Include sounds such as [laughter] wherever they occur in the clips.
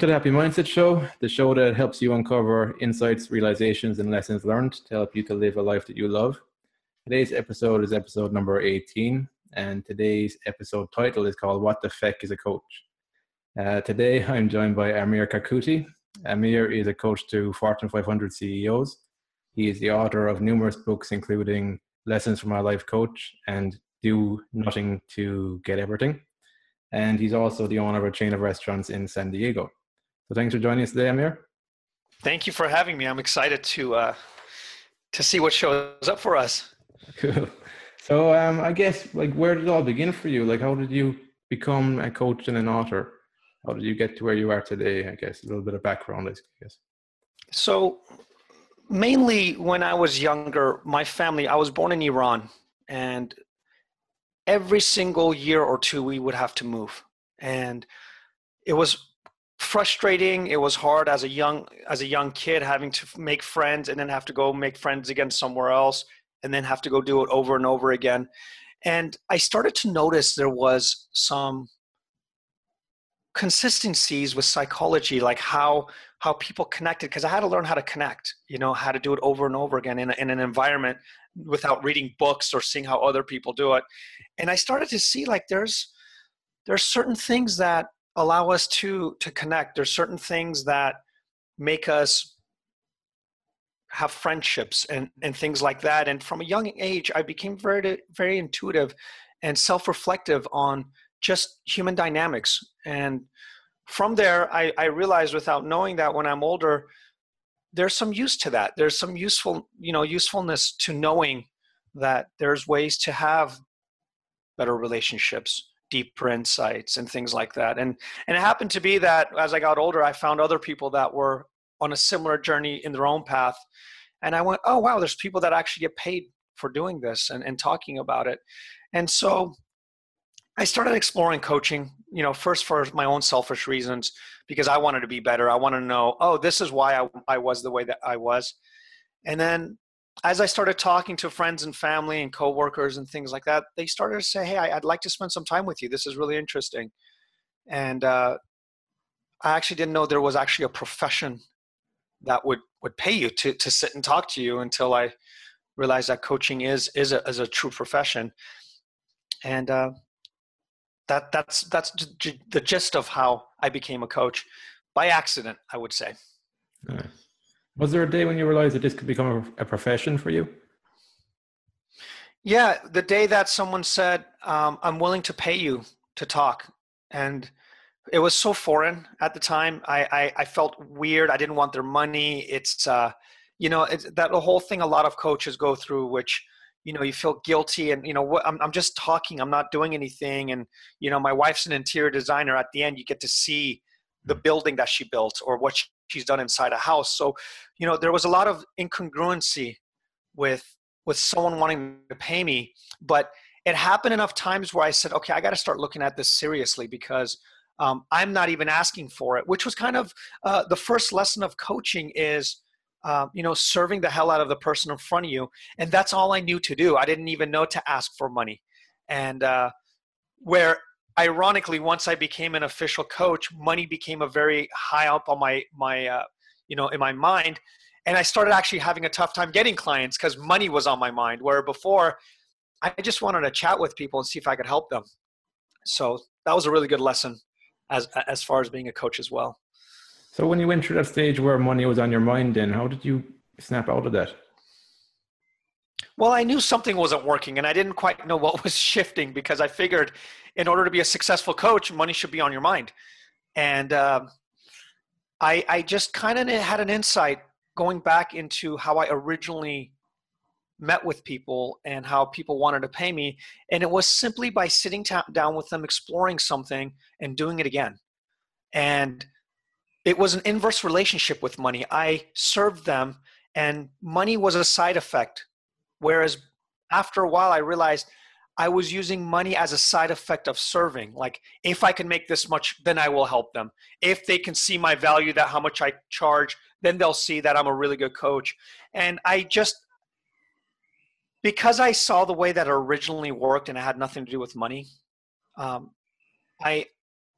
To the Happy Mindset Show, the show that helps you uncover insights, realizations, and lessons learned to help you to live a life that you love. Today's episode is episode number 18, and today's episode title is called What the Feck is a Coach? Uh, today, I'm joined by Amir Karkouti. Amir is a coach to Fortune 500 CEOs. He is the author of numerous books, including Lessons from My Life Coach and Do Nothing to Get Everything and he's also the owner of a chain of restaurants in San Diego. So thanks for joining us today, Amir. Thank you for having me. I'm excited to uh, to see what shows up for us. Cool. So um, I guess like where did it all begin for you? Like how did you become a coach and an author? How did you get to where you are today? I guess a little bit of background, I guess. So mainly when I was younger, my family, I was born in Iran and every single year or two we would have to move and it was frustrating. It was hard as a young as a young kid having to make friends and then have to go make friends again somewhere else and then have to go do it over and over again. And i started to notice there was some consistencies with psychology like how how people connected because i had to learn how to connect you know how to do it over and over again in, a, in an environment without reading books or seeing how other people do it. And i started to see like there's there's certain things that allow us to to connect. There's certain things that make us have friendships and and things like that. And from a young age i became very very intuitive and self-reflective on just human dynamics. And from there I, I realized without knowing that when i'm older there's some use to that. There's some useful you know usefulness to knowing that there's ways to have better relationships deeper insights and things like that and and it happened to be that as i got older i found other people that were on a similar journey in their own path and i went oh wow there's people that actually get paid for doing this and, and talking about it and so I started exploring coaching, you know, first for my own selfish reasons because I wanted to be better. I wanted to know, oh, this is why I, I was the way that I was. And then as I started talking to friends and family and coworkers and things like that, they started to say, hey, I, would like to spend some time with you. This is really interesting. And uh, I actually didn't know there was actually a profession that would, would pay you to, to sit and talk to you until I realized that coaching is, is, a, is a true profession. And uh, that that's that's the gist of how I became a coach by accident, I would say. Was there a day when you realized that this could become a, profession for you? Yeah, the day that someone said, um, "I'm willing to pay you to talk," and it was so foreign at the time. I I, I felt weird. I didn't want their money. It's uh, you know, it's that the whole thing a lot of coaches go through, which you know you feel guilty and you know what I'm, I'm just talking i'm not doing anything and you know my wife's an interior designer at the end you get to see the mm. building that she built or what she's done inside a house so you know there was a lot of incongruency with with someone wanting to pay me but it happened enough times where i said okay i got to start looking at this seriously because um, i'm not even asking for it which was kind of uh, the first lesson of coaching is um, you know, serving the hell out of the person in front of you. And that's all I knew to do. I didn't even know to ask for money. And uh, where ironically, once I became an official coach, money became a very high up on my, my uh, you know, in my mind. And I started actually having a tough time getting clients because money was on my mind. Where before, I just wanted to chat with people and see if I could help them. So that was a really good lesson as as far as being a coach as well. So when you went through that stage where money was on your mind, then how did you snap out of that? Well, I knew something wasn't working, and I didn't quite know what was [laughs] shifting because I figured, in order to be a successful coach, money should be on your mind, and uh, I, I just kind of had an insight going back into how I originally met with people and how people wanted to pay me, and it was simply by sitting down with them, exploring something, and doing it again, and it was an inverse relationship with money. I served them, and money was a side effect. Whereas after a while, I realized I was using money as a side effect of serving. Like, if I can make this much, then I will help them. If they can see my value, that how much I charge, then they'll see that I'm a really good coach. And I just, because I saw the way that originally worked and it had nothing to do with money, um, I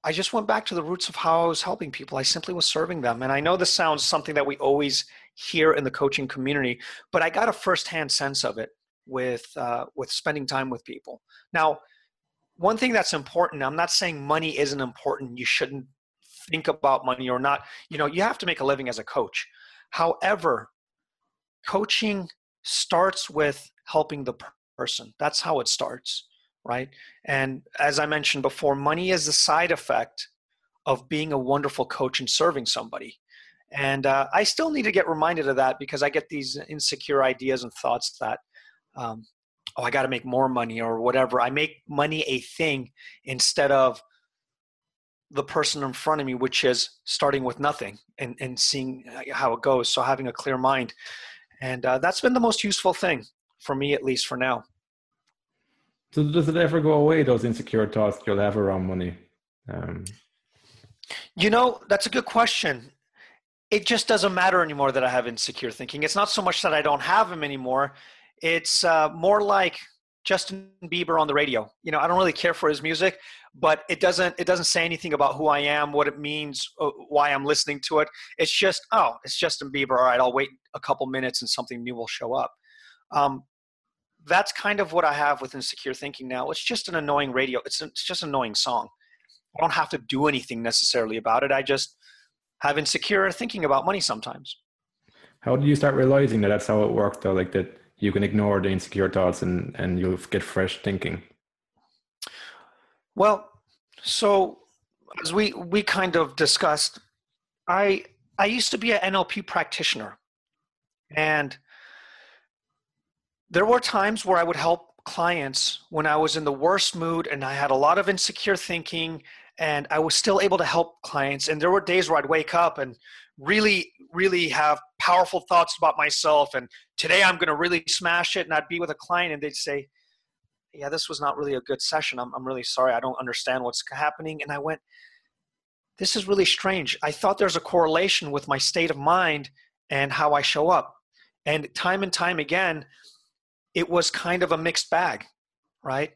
I just went back to the roots of how I was helping people. I simply was serving them. And I know this sounds something that we always hear in the coaching community, but I got a firsthand sense of it with uh, with spending time with people. Now, one thing that's important. I'm not saying money isn't important. You shouldn't think about money or not. You know, you have to make a living as a coach. However, coaching starts with helping the person. That's how it starts right? And as I mentioned before, money is a side effect of being a wonderful coach and serving somebody. And uh, I still need to get reminded of that because I get these insecure ideas and thoughts that, um, oh, I got to make more money or whatever. I make money a thing instead of the person in front of me, which is starting with nothing and, and seeing how it goes. So having a clear mind. And uh, that's been the most useful thing for me, at least for now. So does it ever go away? Those insecure thoughts you'll have around money. Um, you know, that's a good question. It just doesn't matter anymore that I have insecure thinking. It's not so much that I don't have them anymore. It's uh, more like Justin Bieber on the radio. You know, I don't really care for his music, but it doesn't it doesn't say anything about who I am, what it means, uh, why I'm listening to it. It's just oh, it's Justin Bieber. All right, I'll wait a couple minutes and something new will show up. Um, that's kind of what I have with insecure thinking now. It's just an annoying radio. It's, a, it's just an annoying song. I don't have to do anything necessarily about it. I just have insecure thinking about money sometimes. How did you start realizing that that's how it worked though? Like that you can ignore the insecure thoughts and, and you'll get fresh thinking? Well, so as we, we kind of discussed, I, I used to be an NLP practitioner and there were times where I would help clients when I was in the worst mood and I had a lot of insecure thinking and I was still able to help clients. And there were days where I'd wake up and really, really have powerful thoughts about myself. And today I'm going to really smash it. And I'd be with a client and they'd say, Yeah, this was not really a good session. I'm, I'm really sorry. I don't understand what's happening. And I went, This is really strange. I thought there's a correlation with my state of mind and how I show up. And time and time again, it was kind of a mixed bag, right?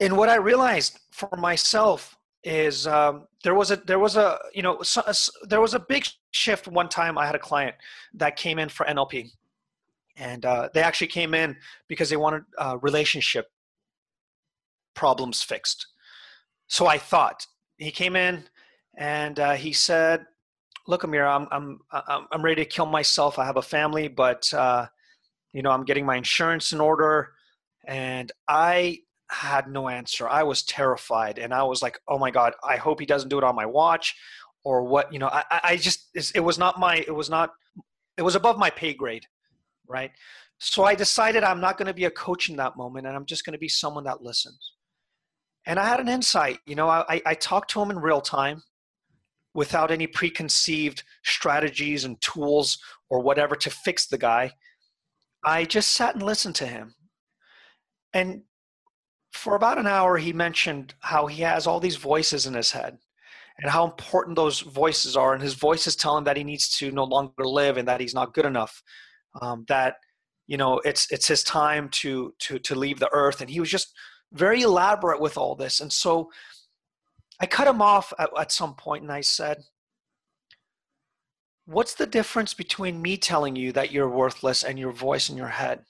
And what I realized for myself is um, there was a there was a you know so, uh, there was a big shift. One time, I had a client that came in for NLP, and uh, they actually came in because they wanted uh, relationship problems fixed. So I thought he came in and uh, he said, "Look, Amir, I'm I'm I'm ready to kill myself. I have a family, but uh, you know, I'm getting my insurance in order. And I had no answer. I was terrified. And I was like, oh my God, I hope he doesn't do it on my watch or what, you know, I, I just, it was not my, it was not, it was above my pay grade. Right. So I decided I'm not going to be a coach in that moment and I'm just going to be someone that listens. And I had an insight, you know, I, I talked to him in real time without any preconceived strategies and tools or whatever to fix the guy. I just sat and listened to him. And for about an hour, he mentioned how he has all these voices in his head and how important those voices are. And his voices tell him that he needs to no longer live and that he's not good enough. Um, that you know it's it's his time to to to leave the earth. And he was just very elaborate with all this. And so I cut him off at, at some point, and I said, what's the difference between me telling you that you're worthless and your voice in your head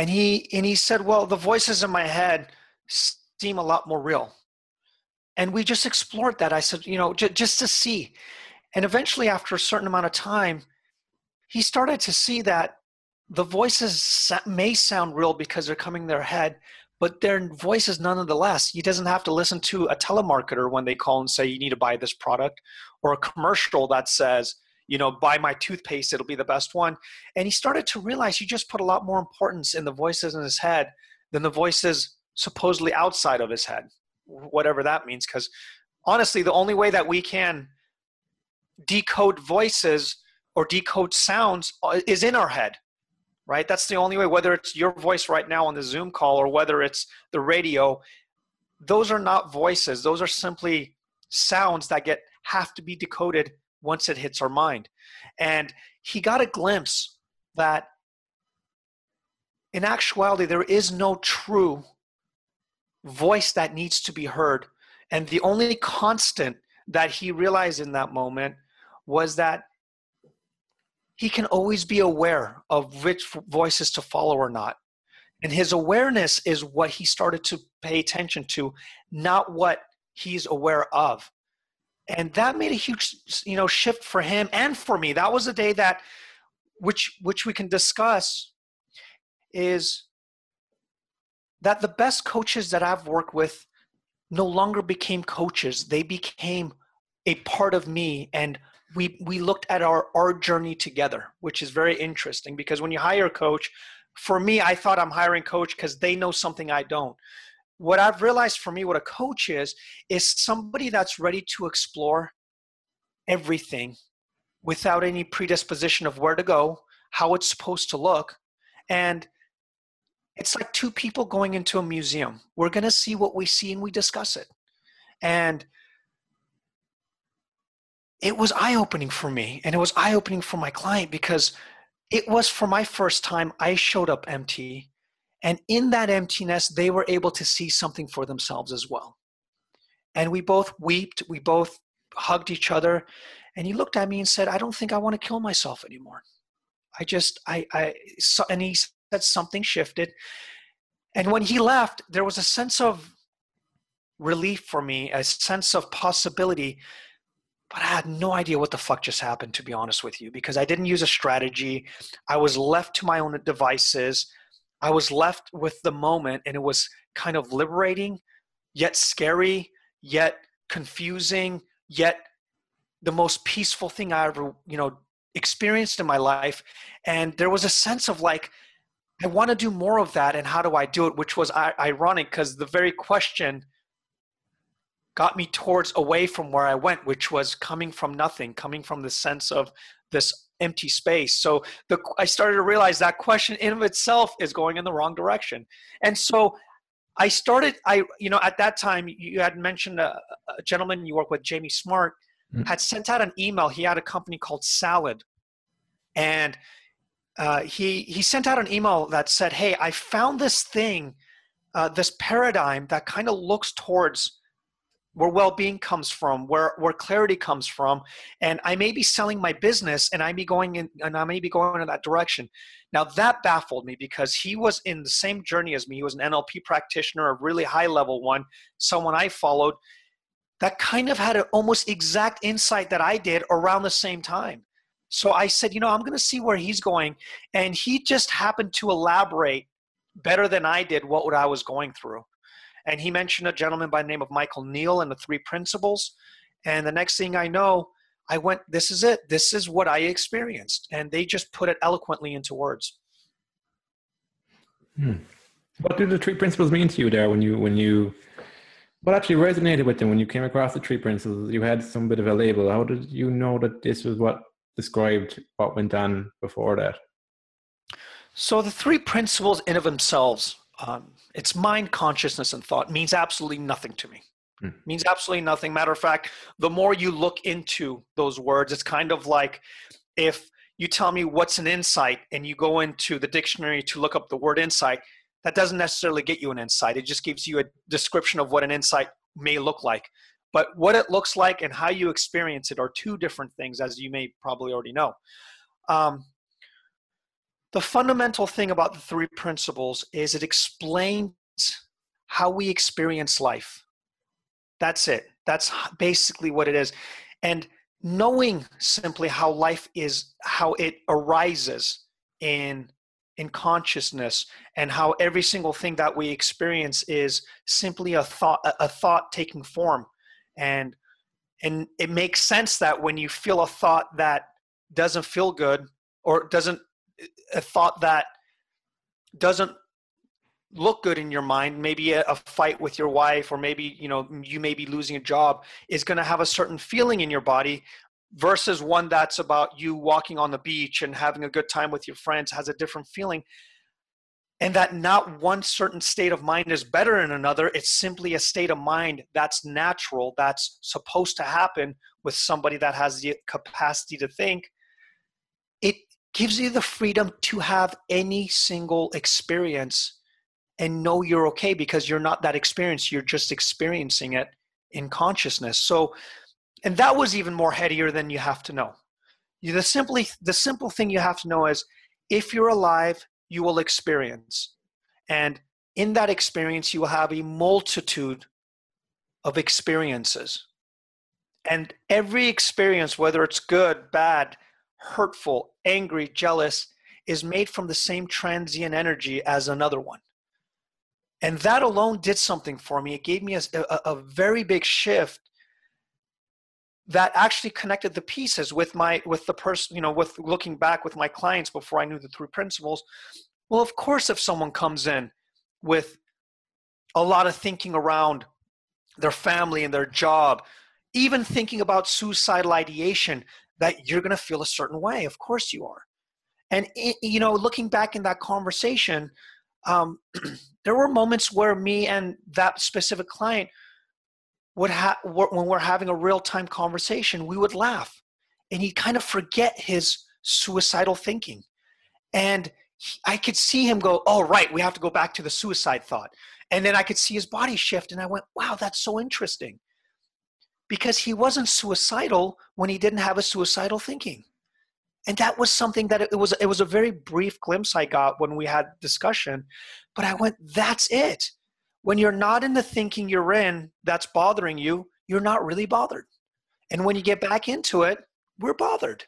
and he and he said well the voices in my head seem a lot more real and we just explored that i said you know j- just to see and eventually after a certain amount of time he started to see that the voices may sound real because they're coming in their head but their voices nonetheless. He doesn't have to listen to a telemarketer when they call and say, you need to buy this product, or a commercial that says, you know, buy my toothpaste, it'll be the best one. And he started to realize he just put a lot more importance in the voices in his head than the voices supposedly outside of his head, whatever that means. Because honestly, the only way that we can decode voices or decode sounds uh, is in our head right? That's the only way, whether it's your voice right now on the Zoom call or whether it's the radio, those are not voices. Those are simply sounds that get have to be decoded once it hits our mind. And he got a glimpse that in actuality, there is no true voice that needs to be heard. And the only constant that he realized in that moment was that he can always be aware of which voices to follow or not. And his awareness is what he started to pay attention to, not what he's aware of. And that made a huge, you know, shift for him and for me. That was a day that, which which we can discuss, is that the best coaches that I've worked with no longer became coaches. They became a part of me and we we looked at our our journey together, which is very interesting because when you hire a coach, for me, I thought I'm hiring coach because they know something I don't. What I've realized for me, what a coach is, is somebody that's ready to explore everything without any predisposition of where to go, how it's supposed to look. And it's like two people going into a museum. We're going to see what we see and we discuss it. And it was eye opening for me and it was eye opening for my client because it was for my first time I showed up empty. And in that emptiness, they were able to see something for themselves as well. And we both wept, we both hugged each other. And he looked at me and said, I don't think I want to kill myself anymore. I just, I, I, so, and he said something shifted. And when he left, there was a sense of relief for me, a sense of possibility but I had no idea what the fuck just happened, to be honest with you, because I didn't use a strategy. I was left to my own devices. I was left with the moment, and it was kind of liberating, yet scary, yet confusing, yet the most peaceful thing I ever, you know, experienced in my life. And there was a sense of like, I want to do more of that, and how do I do it? Which was ironic because the very question got me towards away from where I went, which was coming from nothing, coming from the sense of this empty space. So the, I started to realize that question in of itself is going in the wrong direction. And so I started, I, you know, at that time you had mentioned a, a gentleman you work with, Jamie Smart, mm-hmm. had sent out an email. He had a company called Salad. And uh, he, he sent out an email that said, Hey, I found this thing, uh, this paradigm that kind of looks towards where well-being comes from where where clarity comes from and i may be selling my business and i may be going in and i may be going in that direction. Now that baffled me because he was in the same journey as me. He was an nlp practitioner a really high level one someone i followed. That kind of had an almost exact insight that i did around the same time. So i said you know i'm going to see where he's going and he just happened to elaborate better than i did what i was going through and he mentioned a gentleman by the name of Michael Neill and the three principles. And the next thing I know, I went, this is it. This is what I experienced. And they just put it eloquently into words. Hmm. What do the three principles mean to you there when you, when you, what actually resonated with them when you came across the three principles? You had some bit of a label. How did you know that this was what described what went on before that? So the three principles in of themselves um, it's mind, consciousness, and thought means absolutely nothing to me. Hmm. Means absolutely nothing. Matter of fact, the more you look into those words, it's kind of like if you tell me what's an insight and you go into the dictionary to look up the word insight, that doesn't necessarily get you an insight. It just gives you a description of what an insight may look like. But what it looks like and how you experience it are two different things, as you may probably already know. Um, the fundamental thing about the three principles is it explains how we experience life. That's it. That's basically what it is. And knowing simply how life is, how it arises in in consciousness and how every single thing that we experience is simply a thought a thought taking form and and it makes sense that when you feel a thought that doesn't feel good or doesn't a thought that doesn't look good in your mind maybe a, a, fight with your wife or maybe you know you may be losing a job is going to have a certain feeling in your body versus one that's about you walking on the beach and having a good time with your friends has a different feeling. And that not one certain state of mind is better than another. It's simply a state of mind that's natural that's supposed to happen with somebody that has the capacity to think gives you the freedom to have any single experience and know you're okay because you're not that experience You're just experiencing it in consciousness. So, and that was even more headier than you have to know. The simply the simple thing you have to know is if you're alive, you will experience. And in that experience, you will have a multitude of experiences. And every experience, whether it's good, bad, hurtful, angry, jealous, is made from the same transient energy as another one. And that alone did something for me. It gave me a, a, a very big shift that actually connected the pieces with my with the person you know with looking back with my clients before i knew the three principles well of course if someone comes in with a lot of thinking around their family and their job even thinking about suicidal ideation that you're going to feel a certain way. Of course you are. And it, you know looking back in that conversation um, [clears throat] there were moments where me and that specific client would have when we're having a real time conversation we would laugh. And he'd kind of forget his suicidal thinking. And i could see him go oh right we have to go back to the suicide thought. And then i could see his body shift and i went wow that's so interesting because he wasn't suicidal when he didn't have a suicidal thinking. And that was something that it was it was a very brief glimpse i got when we had discussion but i went that's it. When you're not in the thinking you're in that's bothering you you're not really bothered. And when you get back into it we're bothered.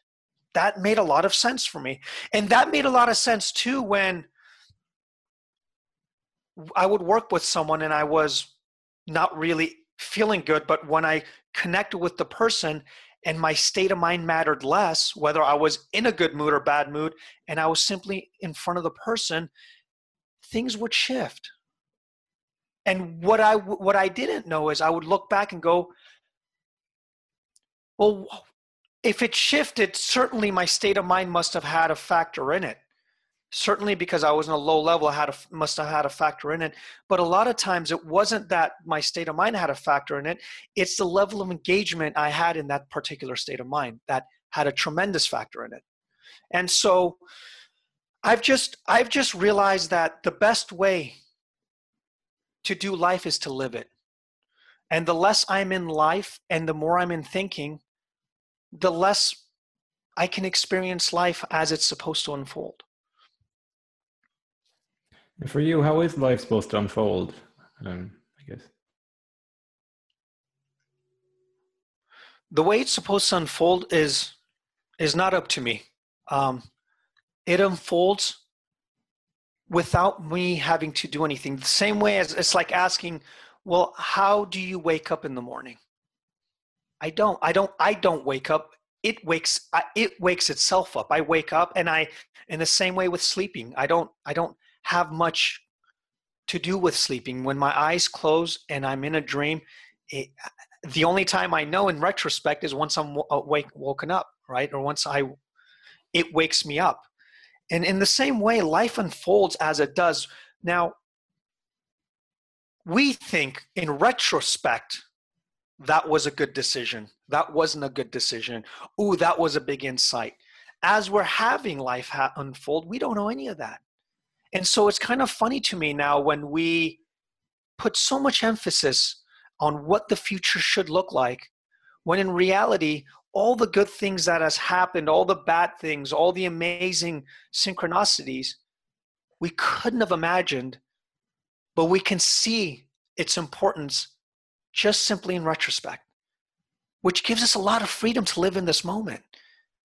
That made a lot of sense for me. And that made a lot of sense too when i would work with someone and i was not really feeling good but when i connected with the person and my state of mind mattered less whether i was in a good mood or bad mood and i was simply in front of the person things would shift. And what i what i didn't know is i would look back and go well if it shifted certainly my state of mind must have had a factor in it certainly because I was in a low level, I had a, must have had a factor in it. But a lot of times it wasn't that my state of mind had a factor in it. It's the level of engagement I had in that particular state of mind that had a tremendous factor in it. And so I've just I've just realized that the best way to do life is to live it. And the less I'm in life and the more I'm in thinking, the less I can experience life as it's supposed to unfold. For you, how is life supposed to unfold? Um, I guess. The way it's supposed to unfold is is not up to me. Um, it unfolds without me having to do anything. The same way as it's like asking, well, how do you wake up in the morning? I don't. I don't. I don't wake up. It wakes. It wakes itself up. I wake up, and I, in the same way with sleeping, I don't. I don't have much to do with sleeping. When my eyes close and I'm in a dream, it, the only time I know in retrospect is once I'm awake, uh, woken up, right? Or once I, it wakes me up. And in the same way, life unfolds as it does. Now, we think in retrospect, that was a good decision. That wasn't a good decision. Ooh, that was a big insight. As we're having life ha- unfold, we don't know any of that. And so it's kind of funny to me now when we put so much emphasis on what the future should look like, when in reality, all the good things that has happened, all the bad things, all the amazing synchronicities, we couldn't have imagined, but we can see its importance just simply in retrospect, which gives us a lot of freedom to live in this moment,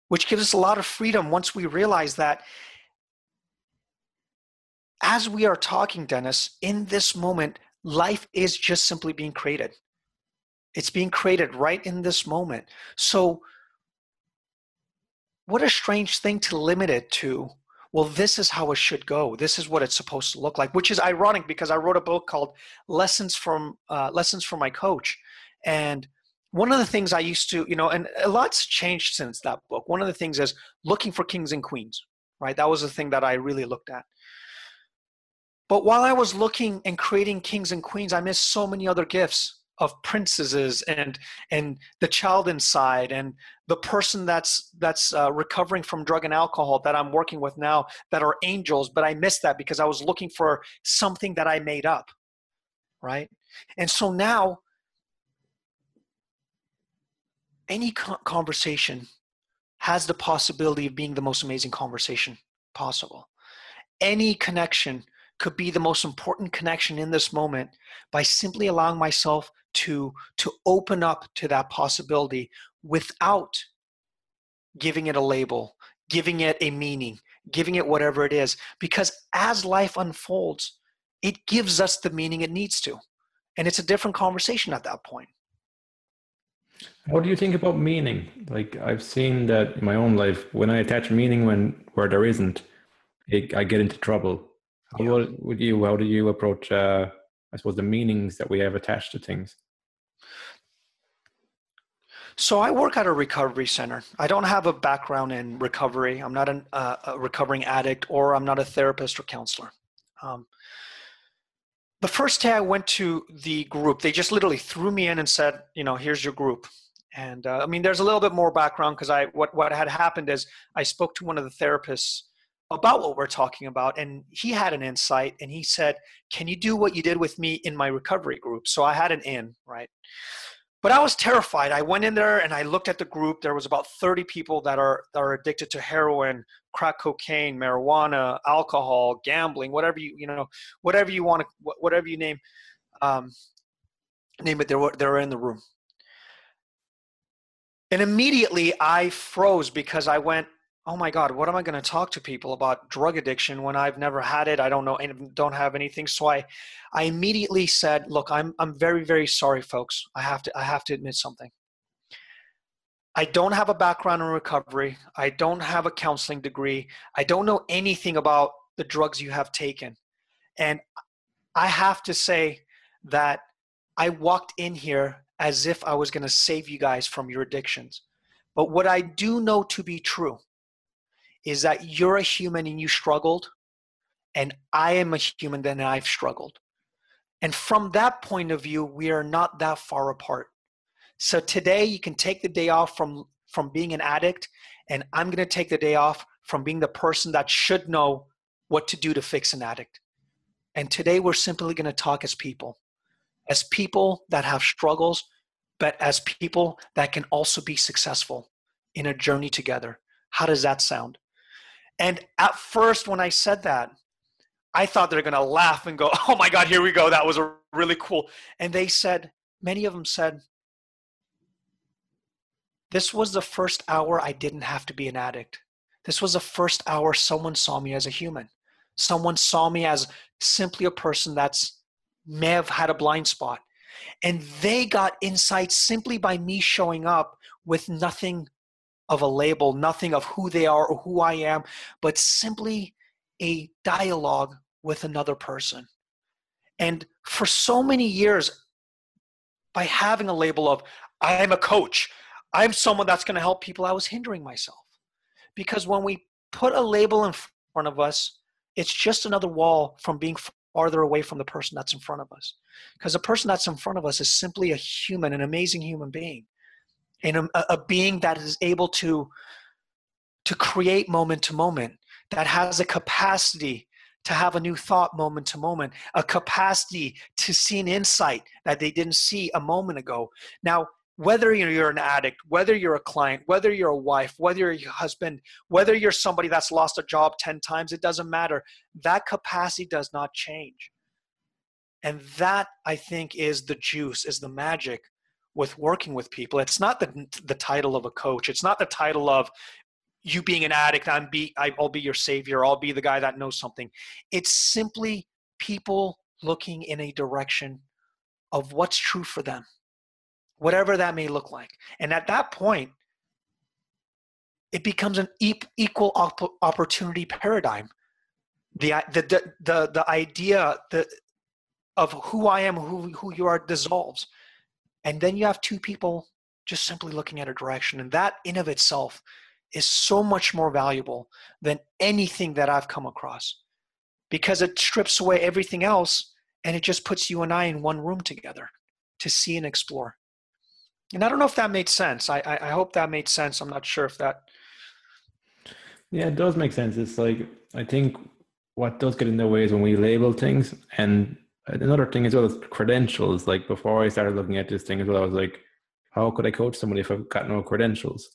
which gives us a lot of freedom once we realize that as we are talking, Dennis, in this moment, life is just simply being created. It's being created right in this moment. So, what a strange thing to limit it to. Well, this is how it should go. This is what it's supposed to look like, which is ironic because I wrote a book called "Lessons from uh, Lessons from My Coach," and one of the things I used to, you know, and a lot's changed since that book. One of the things is looking for kings and queens, right? That was the thing that I really looked at. But while I was looking and creating kings and queens, I missed so many other gifts of princesses and and the child inside and the person that's that's uh, recovering from drug and alcohol that i'm working with now that are angels but i missed that because i was looking for something that i made up right? And so now any conversation has the possibility of being the most amazing conversation possible. Any connection could be the most important connection in this moment by simply allowing myself to to open up to that possibility without giving it a label giving it a meaning giving it whatever it is. Because as life unfolds it gives us the meaning it needs to. And it's a different conversation at that point. What do you think about meaning? Like i've seen that in my own life when i attach meaning when where there isn't it, i get into trouble how yeah. would you? How do you approach? Uh, I suppose the meanings that we have attached to things. So I work at a recovery center. I don't have a background in recovery. I'm not an, uh, a recovering addict, or I'm not a therapist or counselor. Um, the first day I went to the group, they just literally threw me in and said, you know, here's your group. And uh, I mean, there's a little bit more background because I what what had happened is I spoke to one of the therapists about what we're talking about and he had an insight and he said can you do what you did with me in my recovery group? So i had an in right? But i was terrified. I went in there and i looked at the group. There was about 30 people that are that are addicted to heroin crack cocaine marijuana alcohol gambling whatever you you know whatever you want to whatever you name um, name it they were they were in the room. And immediately i froze because i went oh my god what am i going to talk to people about drug addiction when i've never had it? I don't know and don't have anything. So i i immediately said look i'm i'm very very sorry folks. I have to i have to admit something. I don't have a background in recovery. I don't have a counseling degree. I don't know anything about the drugs you have taken. And i have to say that i walked in here as if i was going to save you guys from your addictions. But what i do know to be true is that you're a human and you struggled, and I am a human and I've struggled. And from that point of view, we are not that far apart. So today you can take the day off from from being an addict, and I'm going to take the day off from being the person that should know what to do to fix an addict. And today we're simply going to talk as people, as people that have struggles, but as people that can also be successful in a journey together. How does that sound? And at first, when I said that, I thought they're going to laugh and go, [laughs] oh my God, here we go. That was a really cool. And they said, many of them said, this was the first hour I didn't have to be an addict. This was the first hour someone saw me as a human. Someone saw me as simply a person that's may have had a blind spot. And they got insight simply by me showing up with nothing of a label, nothing of who they are or who I am, but simply a dialogue with another person. And for so many years, by having a label of, I'm a coach, I'm someone that's going to help people, I was hindering myself. Because when we put a label in front of us, it's just another wall from being farther away from the person that's in front of us. Because the person that's in front of us is simply a human, an amazing human being and a, a being that is able to to create moment to moment that has a capacity to have a new thought moment to moment, a capacity to see an insight that they didn't see a moment ago. Now, whether you're an addict, whether you're a client, whether you're a wife, whether you're a husband, whether you're somebody that's lost a job 10 times, it doesn't matter. That capacity does not change. And that, I think, is the juice, is the magic with working with people. It's not the the title of a coach. It's not the title of you being an addict. I'm be I'll be your savior. I'll be the guy that knows something. It's simply people looking in a direction of what's true for them, whatever that may look like. And at that point, it becomes an equal opportunity paradigm. The, the, the, the, the idea the, of who I am, who, who you are dissolves and then you have two people just simply looking at a direction and that in of itself is so much more valuable than anything that i've come across because it strips away everything else and it just puts you and i in one room together to see and explore. And I don't know if that made sense. I, I, I hope that made sense. I'm not sure if that. Yeah, it does make sense. It's like, I think what does get in the way is when we label things. And another thing as well is credentials. Like before I started looking at this thing as well, I was like, how could I coach somebody if I've got no credentials?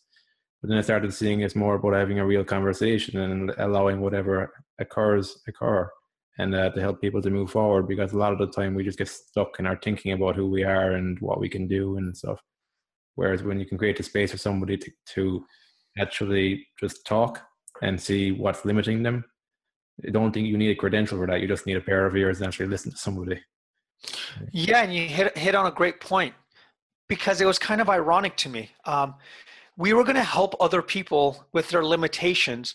But then I started seeing it's more about having a real conversation and allowing whatever occurs occur and uh, to help people to move forward because a lot of the time we just get stuck in our thinking about who we are and what we can do and stuff. Whereas when you can create a space for somebody to, to actually just talk and see what's limiting them, I don't think you need a credential for that. You just need a pair of ears and actually listen to somebody. Yeah, and you hit hit on a great point because it was kind of ironic to me. Um, we were going to help other people with their limitations,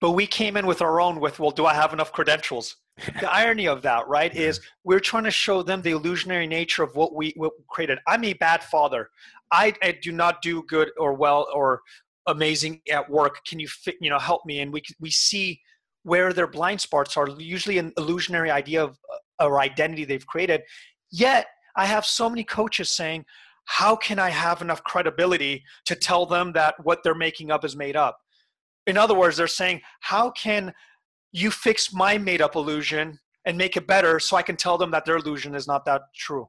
but we came in with our own. With well, do I have enough credentials? the [laughs] irony of that, right, is we're trying to show them the illusionary nature of what we, what we created. I'm a bad father. I, I, do not do good or well or amazing at work. Can you fit, you know help me? And we we see where their blind spots are. Usually an illusionary idea of uh, or identity they've created. Yet I have so many coaches saying, "How can I have enough credibility to tell them that what they're making up is made up?" In other words, they're saying, "How can you fix my made up illusion and make it better so I can tell them that their illusion is not that true.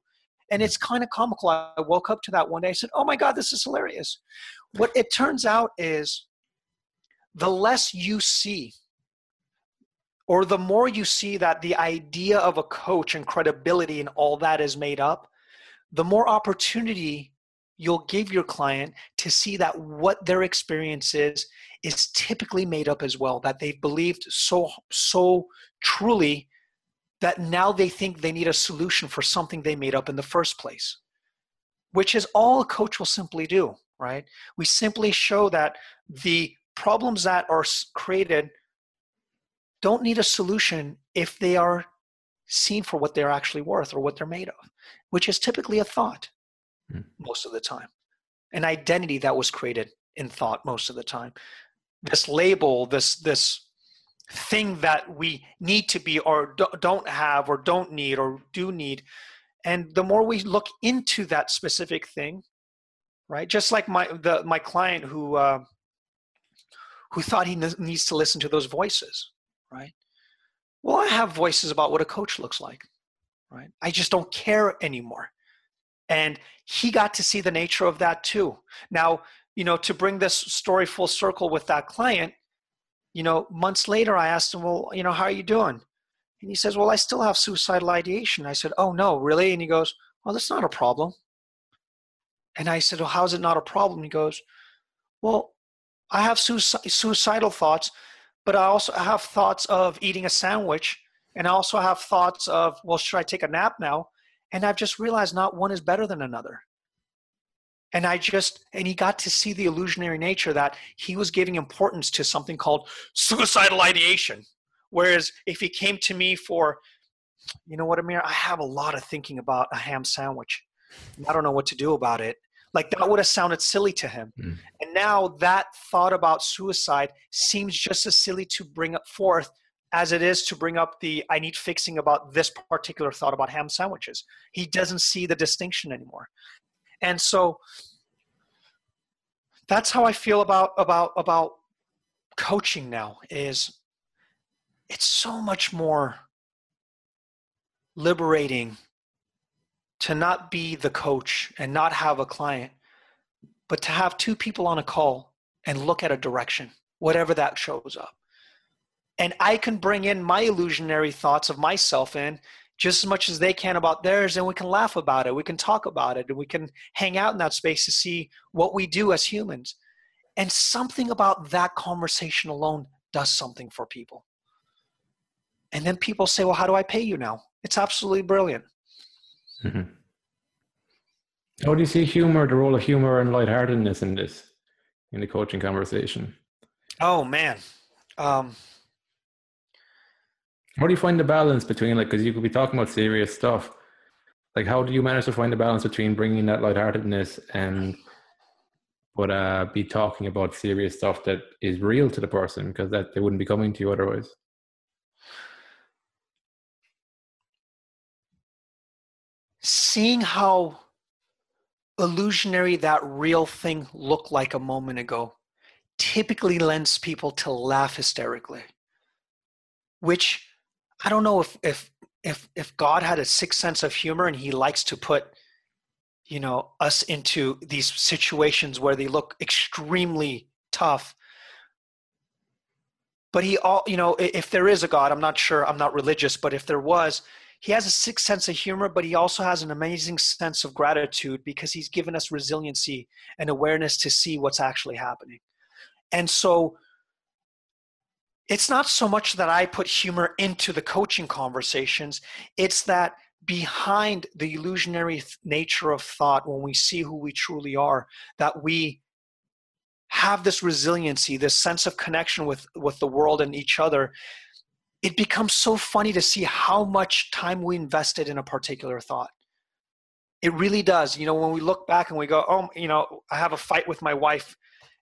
And it's kind of comical. I woke up to that one day. I said, Oh my God, this is hilarious. What it turns out is the less you see, or the more you see that the idea of a coach and credibility and all that is made up, the more opportunity you'll give your client to see that what their experience is is typically made up as well that they've believed so so truly that now they think they need a solution for something they made up in the first place which is all a coach will simply do right? We simply show that the problems that are created don't need a solution if they are seen for what they're actually worth or what they're made of which is typically a thought mm. most of the time. An identity that was created in thought most of the time. This label, this this thing that we need to be or don't have or don't need or do need. And the more we look into that specific thing right? Just like my the my client who uh, who thought he needs to listen to those voices right well i have voices about what a coach looks like right i just don't care anymore and he got to see the nature of that too now you know, to bring this story full circle with that client, you know, months later, I asked him, well, you know, how are you doing? And he says, well, I still have suicidal ideation. I said, oh, no, really? And he goes, well, that's not a problem. And I said, well, how's it not a problem? He goes, well, I have suicidal thoughts, but I also have thoughts of eating a sandwich. And I also have thoughts of, well, should I take a nap now? And I've just realized not one is better than another and i just and he got to see the illusionary nature that he was giving importance to something called suicidal ideation whereas if he came to me for you know what amir i have a lot of thinking about a ham sandwich And i don't know what to do about it like that would have sounded silly to him. Mm. and now that thought about suicide seems just as silly to bring up forth as it is to bring up the i need fixing about this particular thought about ham sandwiches. He doesn't see the distinction anymore. And so that's how I feel about about about coaching now is it's so much more liberating to not be the coach and not have a client but to have two people on a call and look at a direction whatever that shows up. And i can bring in my illusionary thoughts of myself in just as much as they can about theirs and we can laugh about it we can talk about it and we can hang out in that space to see what we do as humans. And something about that conversation alone does something for people. And then people say well how do i pay you now? It's absolutely brilliant mm-hmm. how do you see humor the role of humor and lightheartedness in this in the coaching conversation? Oh man. Um, how do you find the balance between like because you could be talking about serious stuff. Like how do you manage to find the balance between bringing that lightheartedness and but uh be talking about serious stuff that is real to the person because that they wouldn't be coming to you otherwise seeing how illusionary that real thing looked like a moment ago typically lends people to laugh hysterically which i don't know if if if if god had a sixth sense of humor and he likes to put you know us into these situations where they look extremely tough. But he all you know if there is a god i'm not sure i'm not religious but if there was he has a sick sense of humor but he also has an amazing sense of gratitude because he's given us resiliency and awareness to see what's actually happening. And so it's not so much that i put humor into the coaching conversations it's that behind the illusionary nature of thought when we see who we truly are that we have this resiliency this sense of connection with with the world and each other it becomes so funny to see how much time we invested in a particular thought it really does you know when we look back and we go oh you know i have a fight with my wife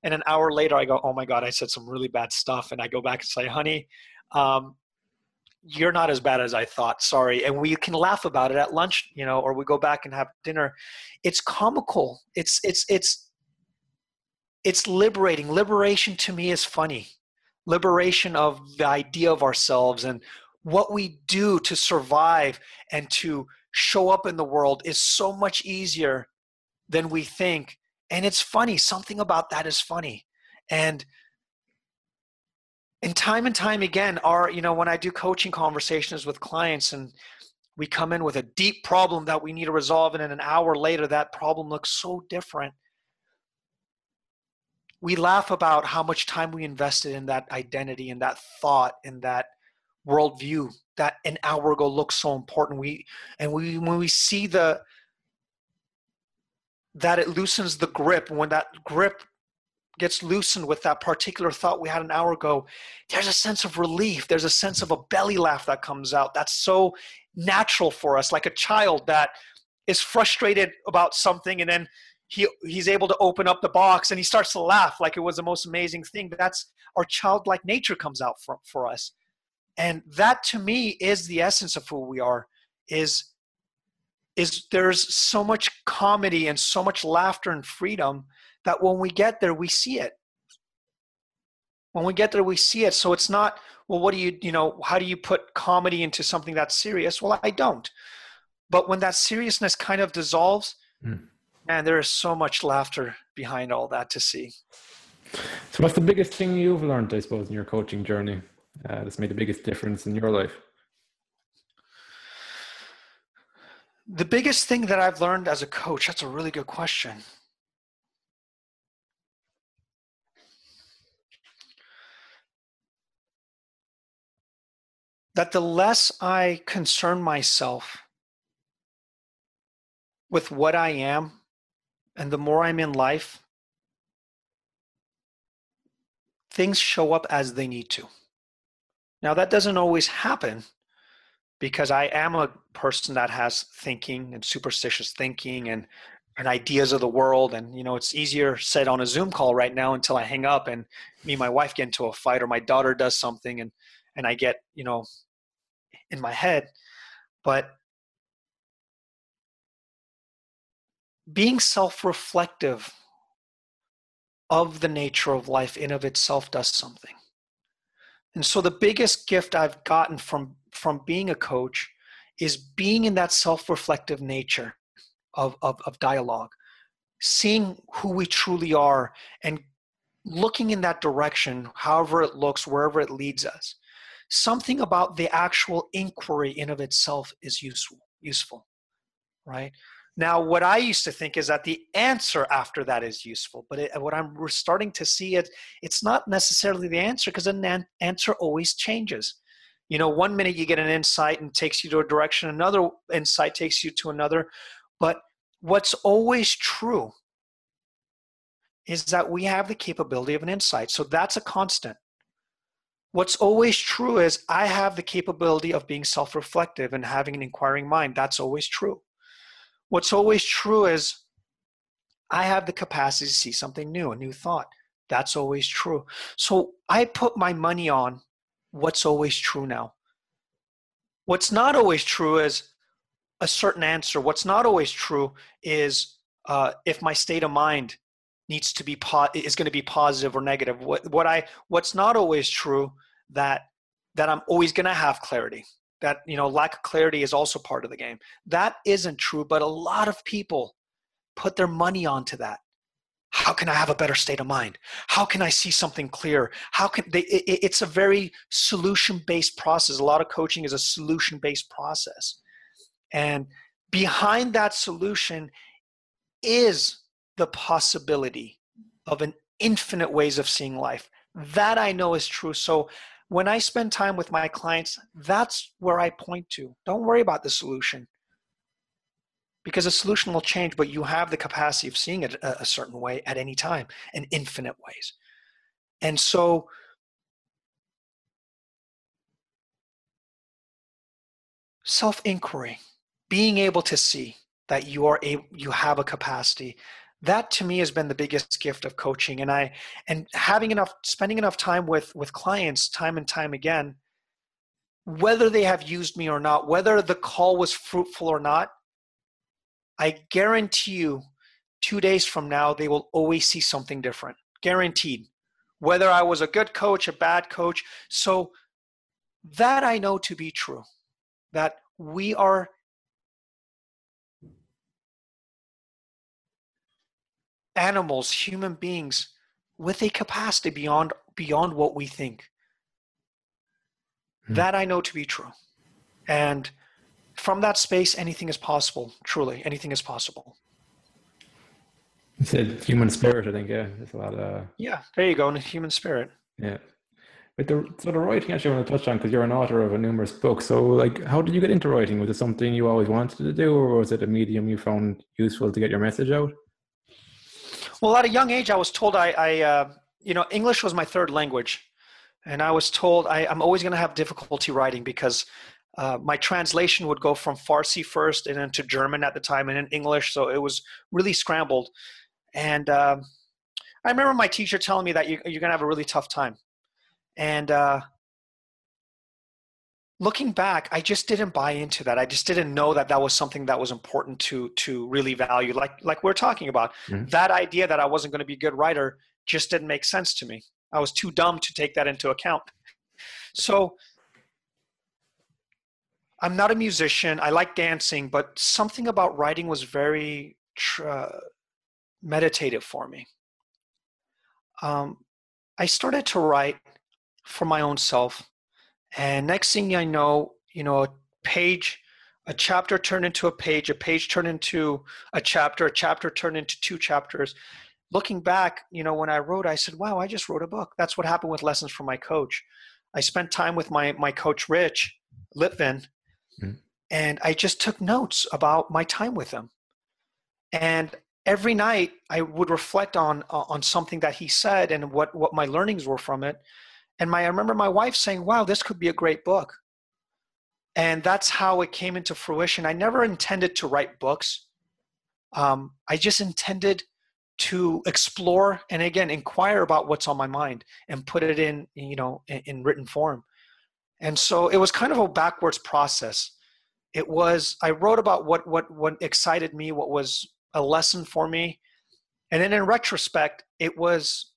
and an hour later i go oh my god i said some really bad stuff and i go back and say honey um, you're not as bad as I thought. Sorry. And we can laugh about it at lunch, you know, or we go back and have dinner. It's comical. It's it's it's it's liberating. Liberation to me is funny. Liberation of the idea of ourselves and what we do to survive and to show up in the world is so much easier than we think. And it's funny. Something about that is funny. And and time and time again our you know when i do coaching conversations with clients and we come in with a deep problem that we need to resolve and in an hour later that problem looks so different we laugh about how much time we invested in that identity and that thought and that worldview that an hour ago looks so important we and we when we see the that it loosens the grip when that grip gets loosened with that particular thought we had an hour ago, there's a sense of relief. There's a sense of a belly laugh that comes out. That's so natural for us, like a child that is frustrated about something and then he he's able to open up the box and he starts to laugh like it was the most amazing thing. That's our childlike nature comes out for, for us. And that to me is the essence of who we are, is is there's so much comedy and so much laughter and freedom that when we get there, we see it. When we get there, we see it. So it's not, well, what do you, you know, how do you put comedy into something that's serious? Well, I don't. But when that seriousness kind of dissolves, mm. Man, there is so much laughter behind all that to see. So, what's the biggest thing you've learned, I suppose, in your coaching journey uh, that's made the biggest difference in your life? The biggest thing that I've learned as a coach, that's a really good question. that the less I concern myself with what I am and the more I'm in life, things show up as they need to. Now, that doesn't always happen because I am a person that has thinking and superstitious thinking and, and ideas of the world. And, you know, it's easier said on a Zoom call right now until I hang up and me and my wife get into a fight or my daughter does something and, and I get, you know, in my head but being self-reflective of the nature of life in of itself does something. And so the biggest gift i've gotten from from being a coach is being in that self-reflective nature of, of, of dialogue seeing who we truly are and looking in that direction however it looks wherever it leads us. Something about the actual inquiry in of itself is useful useful right now what i used to think is that the answer after that is useful but it, what i'm starting to see it it's not necessarily the answer because an answer always changes you know one minute you get an insight and takes you to a direction another insight takes you to another but what's always true is that we have the capability of an insight so that's a constant What's always true is I have the capability of being self reflective and having an inquiring mind. That's always true. What's always true is I have the capacity to see something new, a new thought. That's always true. So I put my money on what's always true now. What's not always true is a certain answer. What's not always true is uh, if my state of mind needs to be po- is going to be positive or negative. What what I what's not always true that that I'm always going to have clarity. That you know lack of clarity is also part of the game. That isn't true, but a lot of people put their money onto that. How can I have a better state of mind? How can I see something clear? How can they? It, it's a very solution based process. A lot of coaching is a solution based process, and behind that solution is the possibility of an infinite ways of seeing life. That I know is true. So when I spend time with my clients, that's where I point to. Don't worry about the solution because the solution will change, but you have the capacity of seeing it a, a certain way at any time in infinite ways. And so, self inquiry, being able to see that you are able, you have a capacity that to me has been the biggest gift of coaching and i and having enough spending enough time with with clients time and time again whether they have used me or not whether the call was fruitful or not i guarantee you 2 days from now they will always see something different guaranteed whether i was a good coach a bad coach. So that i know to be true that we are animals, human beings with a capacity beyond beyond what we think. Mm-hmm. That I know to be true. And from that space, anything is possible. Truly, anything is possible. You said human spirit, I think. Yeah, there's a lot of. Yeah, there you go. in And human spirit. Yeah. But the so the writing actually I want to touch on because you're an author of a numerous books. So like, how did you get into writing? Was it something you always wanted to do, or was it a medium you found useful to get your message out? Well, at a young age, I was told I, I uh, you know, English was my third language. And I was told I, am always going to have difficulty writing because uh, my translation would go from Farsi first and then to German at the time and then English. So it was really scrambled. And uh, I remember my teacher telling me that you, are going to have a really tough time. And uh, looking back i just didn't buy into that. I just didn't know that that was something that was important to to really value. Like like we're talking about mm-hmm. that idea that i wasn't going to be a good writer just didn't make sense to me. I was too dumb to take that into account. So i'm not a musician. I like dancing but something about writing was very uh, meditative for me. Um, i started to write for my own self and next thing I know, you know, a page, a chapter turned into a page, a page turned into a chapter, a chapter turned into two chapters. Looking back, you know, when I wrote, I said, wow, I just wrote a book. That's what happened with Lessons from My Coach. I spent time with my, my coach, Rich Litvin, mm-hmm. and I just took notes about my time with him. And every night I would reflect on, on something that he said and what, what my learnings were from it and my, I remember my wife saying, wow, this could be a great book. And that's how it came into fruition. I never intended to write books. Um, I just intended to explore and again inquire about what's on my mind and put it in you know in, in, written form and so it was kind of a backwards process it was i wrote about what what what excited me what was a lesson for me and then in retrospect it was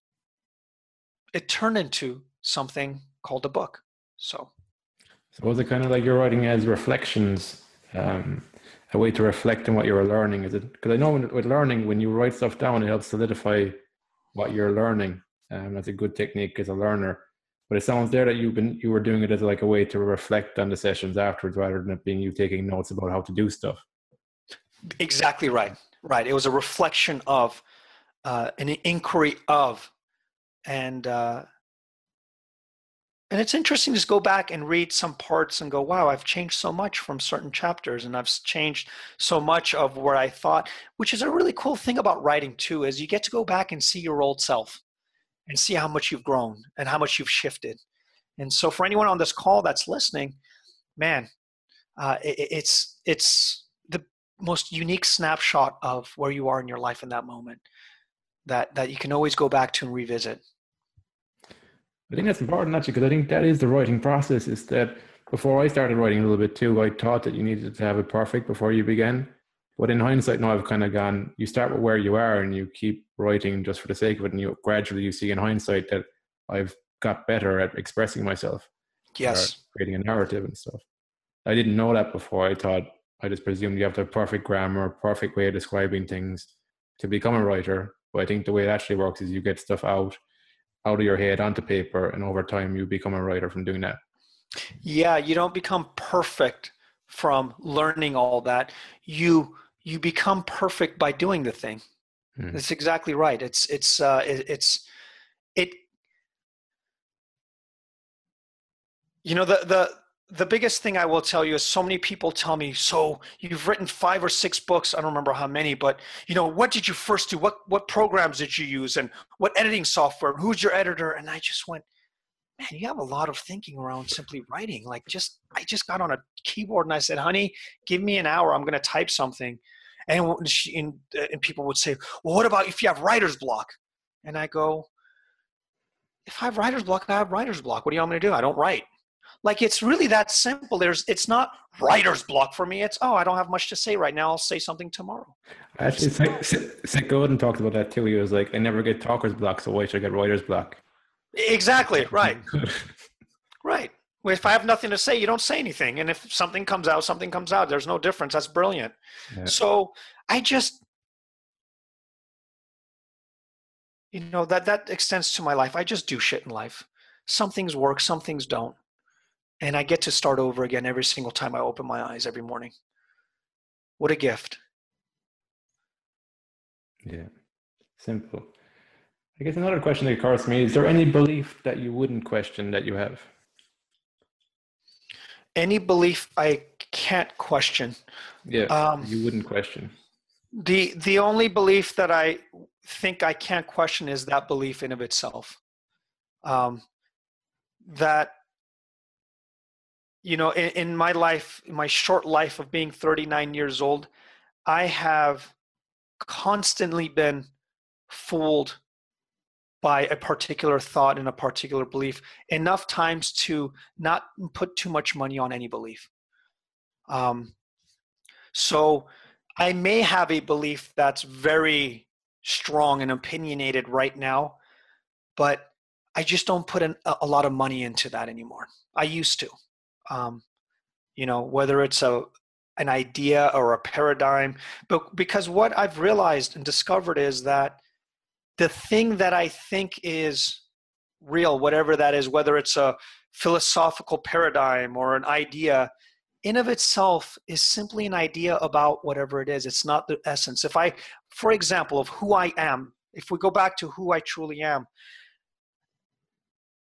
it turned into something called a book. So, so was it kind of like you're writing as reflections, um, a way to reflect on what you were learning? Is it because I know when, with learning, when you write stuff down, it helps solidify what you're learning. Um, that's a good technique as a learner. But it sounds there that you've been you were doing it as like a way to reflect on the sessions afterwards, rather than it being you taking notes about how to do stuff. Exactly right. Right. It was a reflection of uh, an inquiry of, and uh, and it's interesting to go back and read some parts and go wow i've changed so much from certain chapters and i've changed so much of where i thought which is a really cool thing about writing too is you get to go back and see your old self and see how much you've grown and how much you've shifted. And so for anyone on this call that's listening man uh, it, it's it's the most unique snapshot of where you are in your life in that moment that that you can always go back to and revisit I think that's important actually because I think that is the writing process. Is that before I started writing a little bit too, I thought that you needed to have it perfect before you began. But in hindsight, now I've kind of gone. You start with where you are, and you keep writing just for the sake of it, and you gradually you see in hindsight that I've got better at expressing myself. Yes. Creating a narrative and stuff. I didn't know that before. I thought I just presumed you have to have perfect grammar, perfect way of describing things to become a writer. But I think the way it actually works is you get stuff out out of your head onto paper, and over time you become a writer from doing that. Yeah, you don't become perfect from learning all that. You you become perfect by doing the thing. Hmm. That's exactly right. It's it's uh, it, it's it. You know the the the biggest thing I will tell you is so many people tell me, so you've written five or six books. I don't remember how many, but you know, what did you first do? What what programs did you use, and what editing software? Who's your editor? And I just went, man, you have a lot of thinking around simply writing. Like, just I just got on a keyboard and I said, honey, give me an hour. I'm to type something, and she, and, uh, and people would say, well, what about if you have writer's block? And I go, if I have writer's block, I have writer's block. What do you want me to do? I don't write. Like it's really that simple. There's it's not writer's block for me. It's oh I don't have much to say right now. I'll say something tomorrow. Actually, Seth Godin talked about that too. He was like, I never get talker's block, so why should I get writer's block? Exactly [laughs] right. right. If I have nothing to say, you don't say anything, and if something comes out, something comes out. There's no difference. That's brilliant. Yeah. So I just you know that that extends to my life i just do shit in life some things work some things don't and I get to start over again every single time I open my eyes every morning. What a gift. Yeah, simple. I guess another question that occurs to me is there any belief that you wouldn't question that you have? Any belief I can't question. Yeah, um, you wouldn't question. The the only belief that I think I can't question is that belief in of itself. Um, that you know, in, in my life, in my short life of being 39 years old, I have constantly been fooled by a particular thought and a particular belief enough times to not put too much money on any belief. Um, so I may have a belief that's very strong and opinionated right now, but I just don't put an, a lot of money into that anymore. I used to um, you know whether it's a an idea or a paradigm but because what i've realized and discovered is that the thing that i think is real whatever that is whether it's a philosophical paradigm or an idea in of itself is simply an idea about whatever it is. It's not the essence. If i for example of who i am if we go back to who i truly am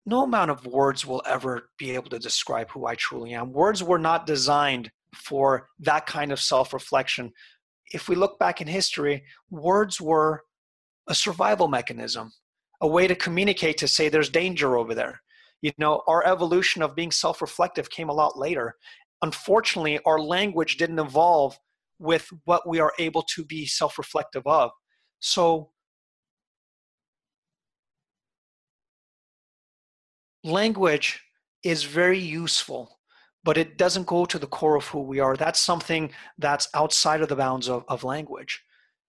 no amount of words will ever be able to describe who I truly am. Words were not designed for that kind of self reflection. If we look back in history, words were a survival mechanism, a way to communicate to say there's danger over there. You know, our evolution of being self reflective came a lot later. Unfortunately, our language didn't evolve with what we are able to be self reflective of. So, language is very useful, but it doesn't go to the core of who we are. That's something that's outside of the bounds of, of language.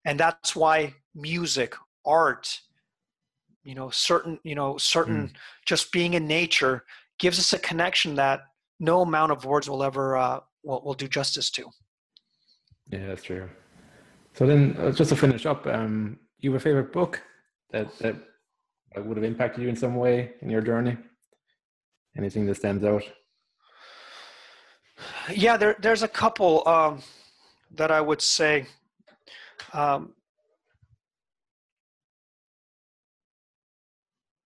And that's why music, art, you know, certain, you know, certain mm. just being in nature gives us a connection that no amount of words will ever uh, will, will do justice to. Yeah, that's true. So then, uh, just to finish up, um, you have a favorite book that that would have impacted you in some way in your journey? Anything that stands out? Yeah, there, there's a couple um, that I would say. Um,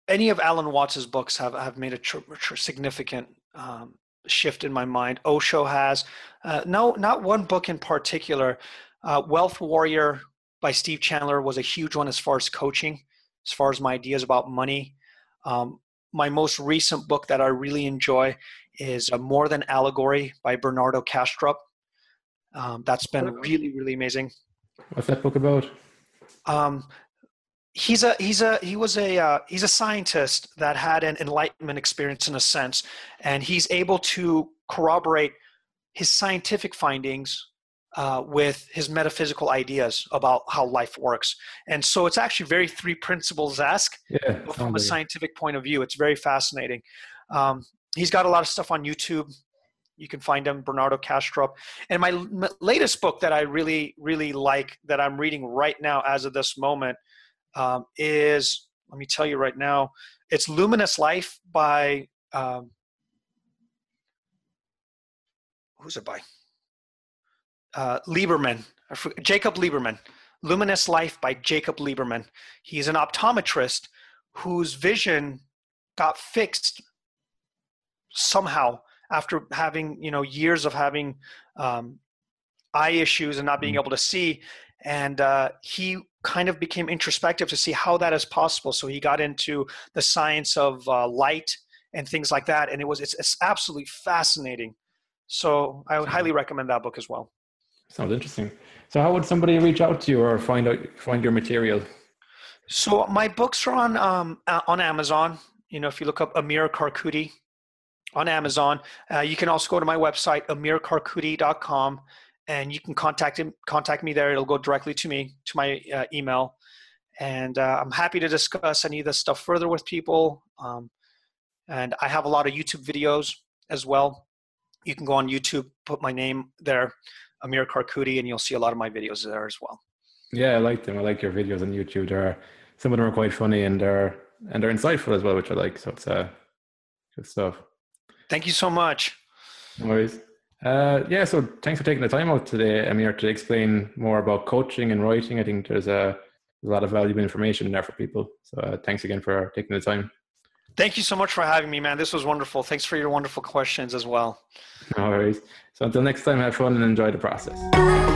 any of Alan Watts's books have, have made a tr- tr- significant um, shift in my mind. Osho has. Uh, no, not one book in particular. Uh, Wealth Warrior by Steve Chandler was a huge one as far as coaching, as far as my ideas about money. Um, my most recent book that I really enjoy is uh, More Than Allegory by Bernardo Kastrup. Um, that's been really, really amazing. What's that book about? Um, he's a he's a he was a uh, he's a scientist that had an enlightenment experience in a sense, and he's able to corroborate his scientific findings uh, with his metaphysical ideas about how life works. And so it's actually very three principles esque Yeah. from a it. scientific point of view. It's very fascinating. Um, he's got a lot of stuff on YouTube. You can find him, Bernardo Kastrup. And my latest book that I really, really like that I'm reading right now as of this moment um, is, let me tell you right now, it's Luminous Life by, um, who's it by? Uh, Liberman, Jacob Liberman. Luminous Life by Jacob Liberman. He's an optometrist whose vision got fixed somehow after having you know years of having um, eye issues and not being Mhm. able to see and uh, he kind of became introspective to see how that is possible so he got into the science of uh, light and things like that and it was it's, it's absolutely fascinating so i would highly recommend that book as well Sounds interesting. So, how would somebody reach out to you or find out find your material? So my books are on um, on Amazon. You know, if you look up Amir Karkouti on Amazon, uh, you can also go to my website amirkarkouti.com, and you can contact him, contact me there. It'll go directly to me to my uh, email, and uh, I'm happy to discuss any of this stuff further with people. Um, and I have a lot of YouTube videos as well. You can go on YouTube, put my name there, Amir Karkouti, and you'll see a lot of my videos there as well. Yeah, I like them. I like your videos on YouTube. They're some of them are quite funny and they're and they're insightful as well, which I like. So it's uh good stuff. Thank you so much. No worries. Uh, yeah, so thanks for taking the time out today, Amir, to explain more about coaching and writing. I think there's a, a lot of valuable information there for people. So uh, thanks again for taking the time. Thank you so much for having me, man. This was wonderful. Thanks for your wonderful questions as well. No worries. So until next time, have fun and enjoy the process.